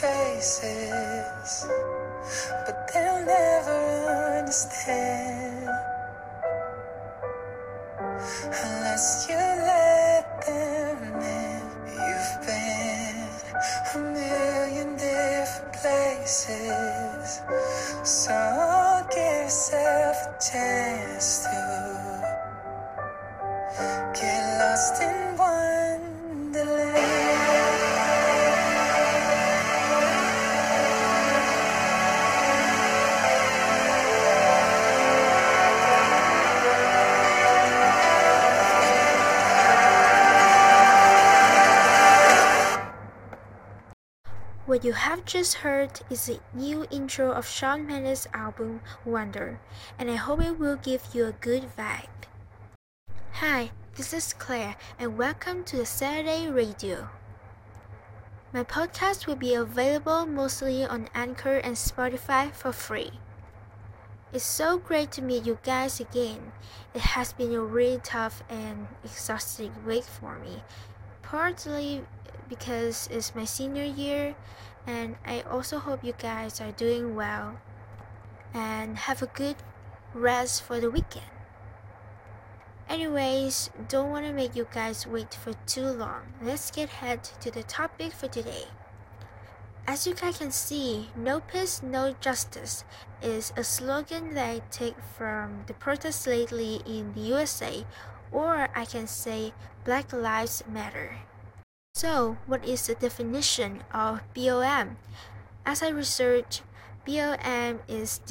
faces, but they'll never understand unless you let them in. You've been a million different places, so give yourself a chance. What you have just heard is the new intro of Shawn Mendes' album Wonder, and I hope it will give you a good vibe. Hi, this is Claire, and welcome to the Saturday Radio. My podcast will be available mostly on Anchor and Spotify for free. It's so great to meet you guys again. It has been a really tough and exhausting week for me, partly because it's my senior year, and I also hope you guys are doing well and have a good rest for the weekend. Anyways, don't want to make you guys wait for too long. Let's get head to the topic for today. As you guys can see, no peace, no justice is a slogan that I take from the protests lately in the USA, or I can say Black Lives Matter. So, what is the definition of BLM? As I research, BLM is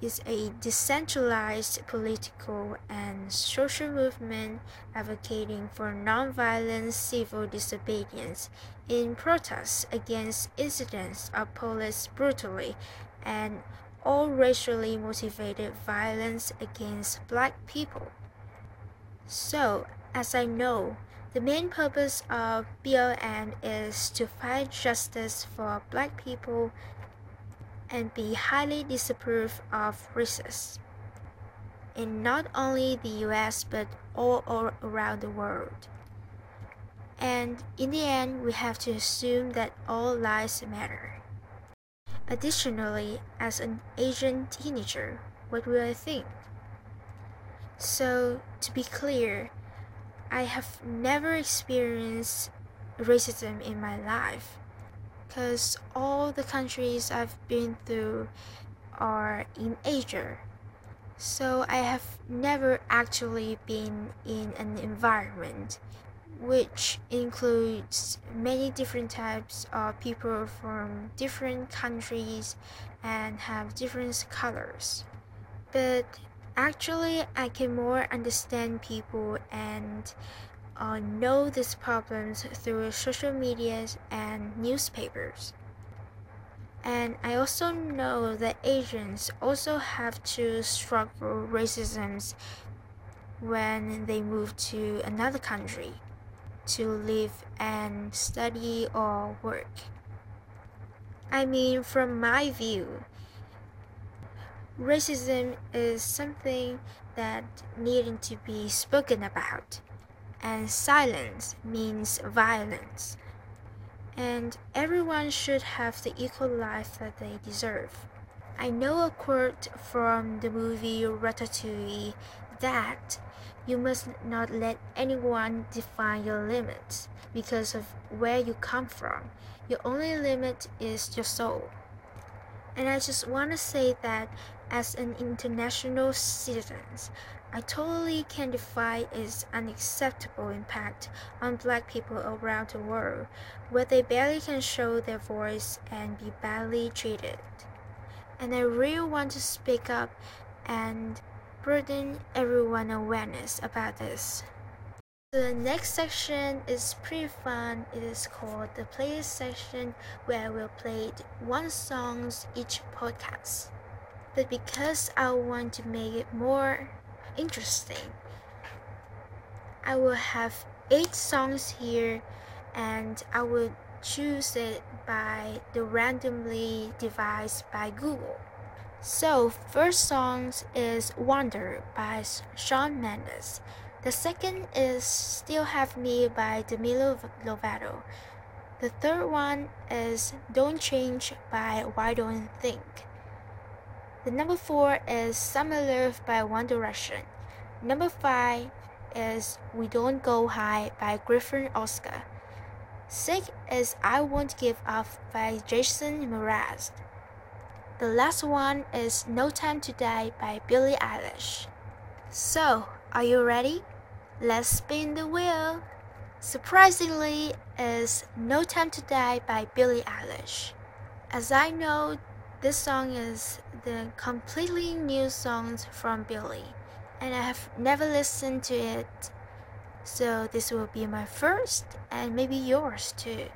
is a decentralized political and social movement advocating for nonviolent civil disobedience in protests against incidents of police brutality and all racially motivated violence against black people. So, as I know, the main purpose of BLM is to fight justice for black people and be highly disapproved of racists in not only the US but all, all around the world. And in the end, we have to assume that all lives matter. Additionally, as an Asian teenager, what will I think? So, to be clear, I have never experienced racism in my life because all the countries I've been through are in Asia. So I have never actually been in an environment which includes many different types of people from different countries and have different colors. But actually, I can more understand people and uh, know these problems through social medias and newspapers. And I also know that Asians also have to struggle racism when they move to another country to live and study or work. I mean, from my view, racism is something that needing to be spoken about and silence means violence. And everyone should have the equal life that they deserve. I know a quote from the movie Ratatouille that you must not let anyone define your limits because of where you come from. Your only limit is your soul. And I just want to say that as an international citizen, I totally can defy its unacceptable impact on black people around the world, where they barely can show their voice and be badly treated. And I really want to speak up and broaden everyone awareness about this. The next section is pretty fun. It is called the playlist section where we'll play one songs each podcast. But because I want to make it more interesting. I will have eight songs here and I will choose it by the randomly devised by Google. So, first song is Wonder by Shawn Mendes. The second is Still Have Me by Demi Lovato. The third one is Don't Change by Why Don't Think. The number four is Summer Love by One Direction. Number five is We Don't Go High by Griffin Oscar. Six is I Won't Give Up by Jason Mraz. The last one is No Time to Die by Billie Eilish. So, are you ready? Let's spin the wheel. Surprisingly, is No Time to Die by Billie Eilish. As I know, this song is the completely new songs from Billie, and I have never listened to it, so this will be my first and maybe yours too.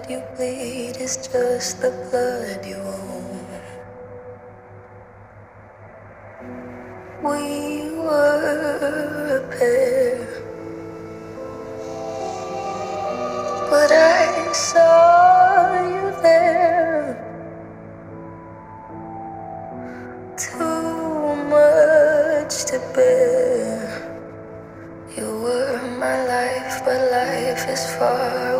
Blood you bleed is just the blood you own. We were a pair, but I saw you there. Too much to bear. You were my life, but life is far away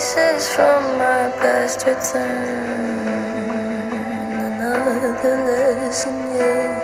Faces from my past return. Another lesson, yeah.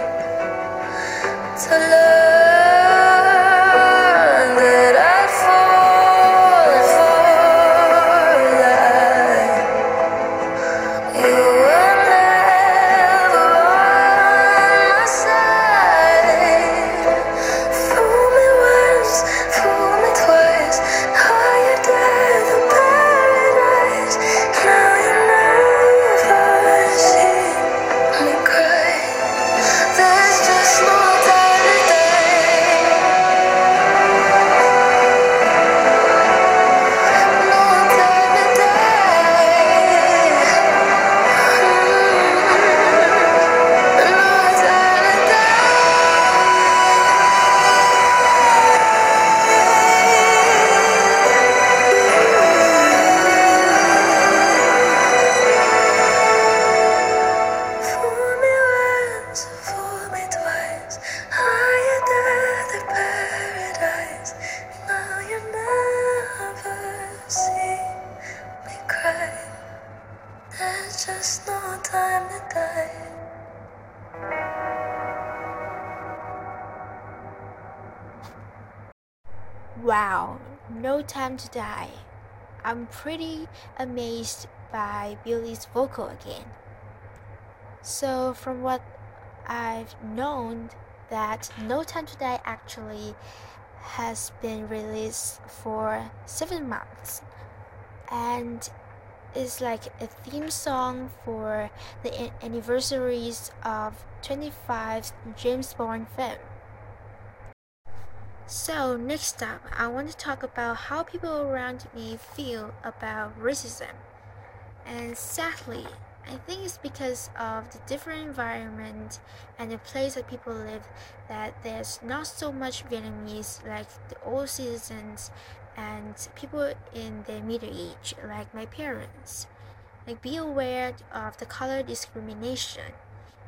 No time to die. I'm pretty amazed by Billie's vocal again. So from what I've known that No Time to Die actually has been released for 7 months and is like a theme song for the anniversaries of 25th James Bond film. So, next up, I want to talk about how people around me feel about racism. And sadly, I think it's because of the different environment and the place that people live that there's not so much Vietnamese like the old citizens and people in their middle age like my parents. Like be aware of the color discrimination,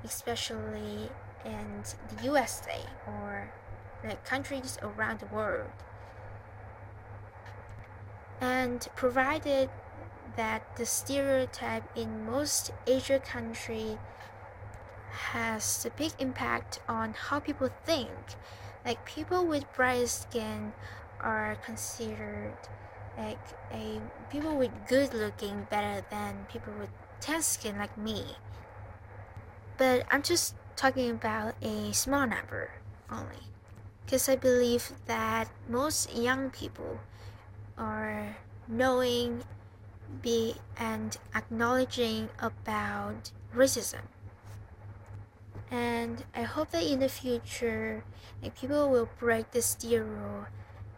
especially in the USA or like countries around the world. And provided that the stereotype in most Asia country has a big impact on how people think. Like people with bright skin are considered like a people with good looking better than people with tan skin like me. But I'm just talking about a small number only. Because I believe that most young people are knowing be and acknowledging about racism. And I hope that in the future, like, people will break this rule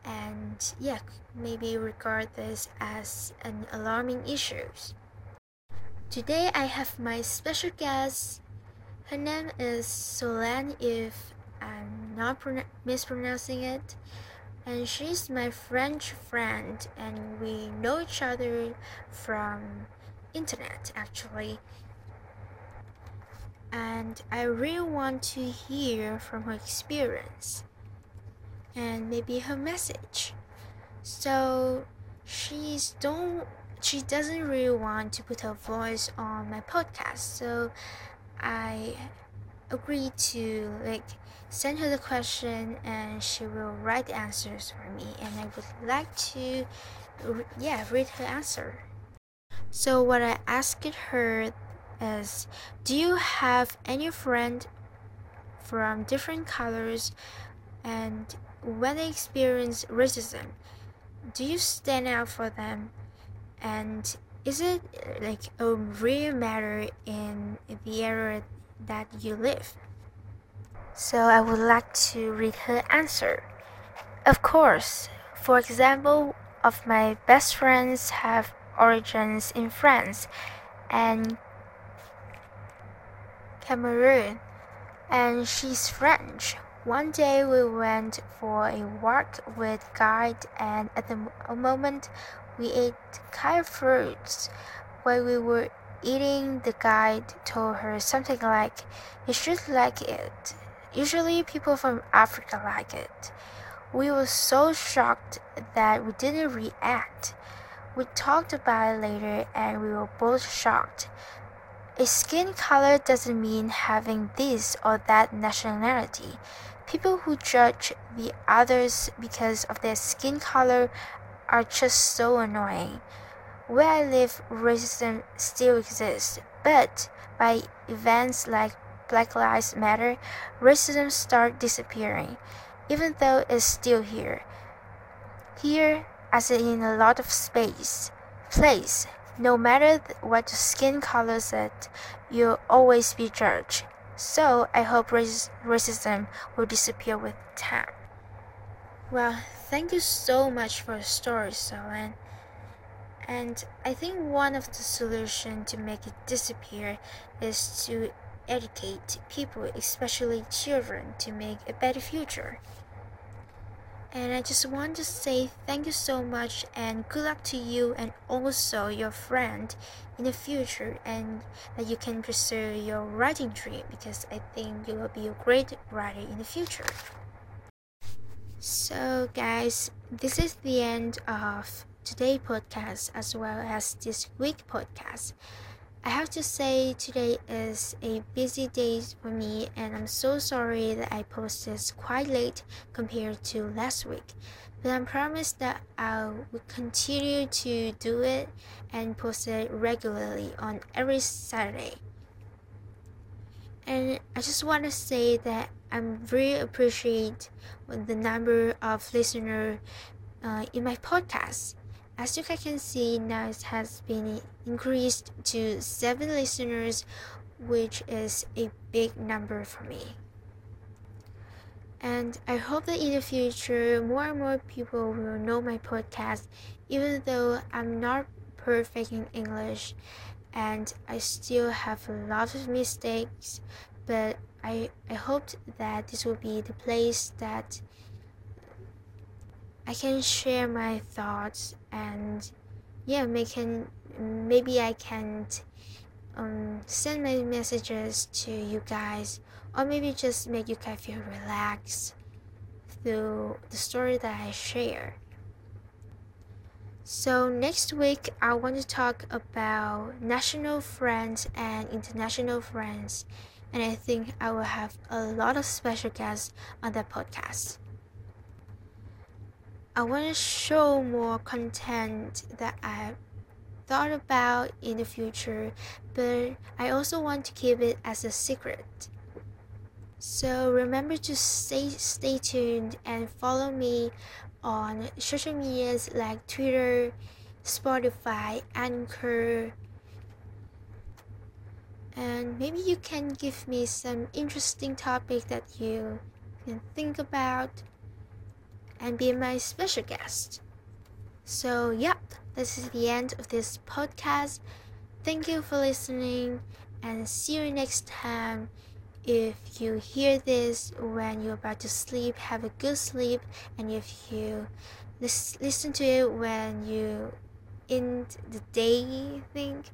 and yeah, maybe regard this as an alarming issue. Today I have my special guest. Her name is Solane, if I'm not mispronouncing it. And she's my French friend, and we know each other from internet actually and I really want to hear from her experience and maybe her message. So she's don't she doesn't really want to put her voice on my podcast. So I agreed to like send her the question and she will write the answers for me. And I would like to yeah read her answer. So what I asked her is do you have any friend from different colors and when they experience racism? Do you stand out for them? And is it like a real matter in the area that you live so i would like to read her answer of course for example of my best friends have origins in france and Cameroon, and she's French. One day we went for a walk with guide, and at the moment we ate Kai fruits. While we were eating, the guide told her something like, "You should like it. Usually people from Africa like it." We were so shocked that we didn't react. We talked about it later, and we were both shocked. A skin color doesn't mean having this or that nationality. People who judge the others because of their skin color are just so annoying. Where I live, racism still exists, but by events like Black Lives Matter, racism started disappearing, even though it's still here. Here, as in a lot of space, place, no matter what skin color is, you'll always be judged. So I hope racism will disappear with time. Well, thank you so much for the story, Solane. And I think one of the solutions to make it disappear is to educate people, especially children, to make a better future. And I just want to say thank you so much and good luck to you and also your friend in the future and that you can pursue your writing dream because I think you will be a great writer in the future. So guys, this is the end of today's podcast as well as this week podcast. I have to say today is a busy day for me and I'm so sorry that I posted quite late compared to last week. But I promise that I will continue to do it and post it regularly on every Saturday. And I just want to say that I'm really appreciate the number of listeners uh, in my podcast. As you can see, now it has been increased to 7 listeners, which is a big number for me. And I hope that in the future, more and more people will know my podcast, even though I'm not perfect in English and I still have a lot of mistakes. But I, I hope that this will be the place that I can share my thoughts and yeah, making maybe I can um, send my messages to you guys or maybe just make you guys feel relaxed through the story that I share. So next week I want to talk about national friends and international friends and I think I will have a lot of special guests on that podcast. I want to show more content that I thought about in the future, but I also want to keep it as a secret. So remember to stay stay tuned and follow me on social medias like Twitter, Spotify, Anchor. And maybe you can give me some interesting topic that you can think about and be my special guest. So, yep, this is the end of this podcast. Thank you for listening and see you next time. If you hear this when you're about to sleep, have a good sleep. And if you listen to it when you in the day thing,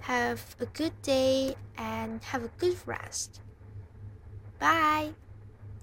have a good day and have a good rest. Bye.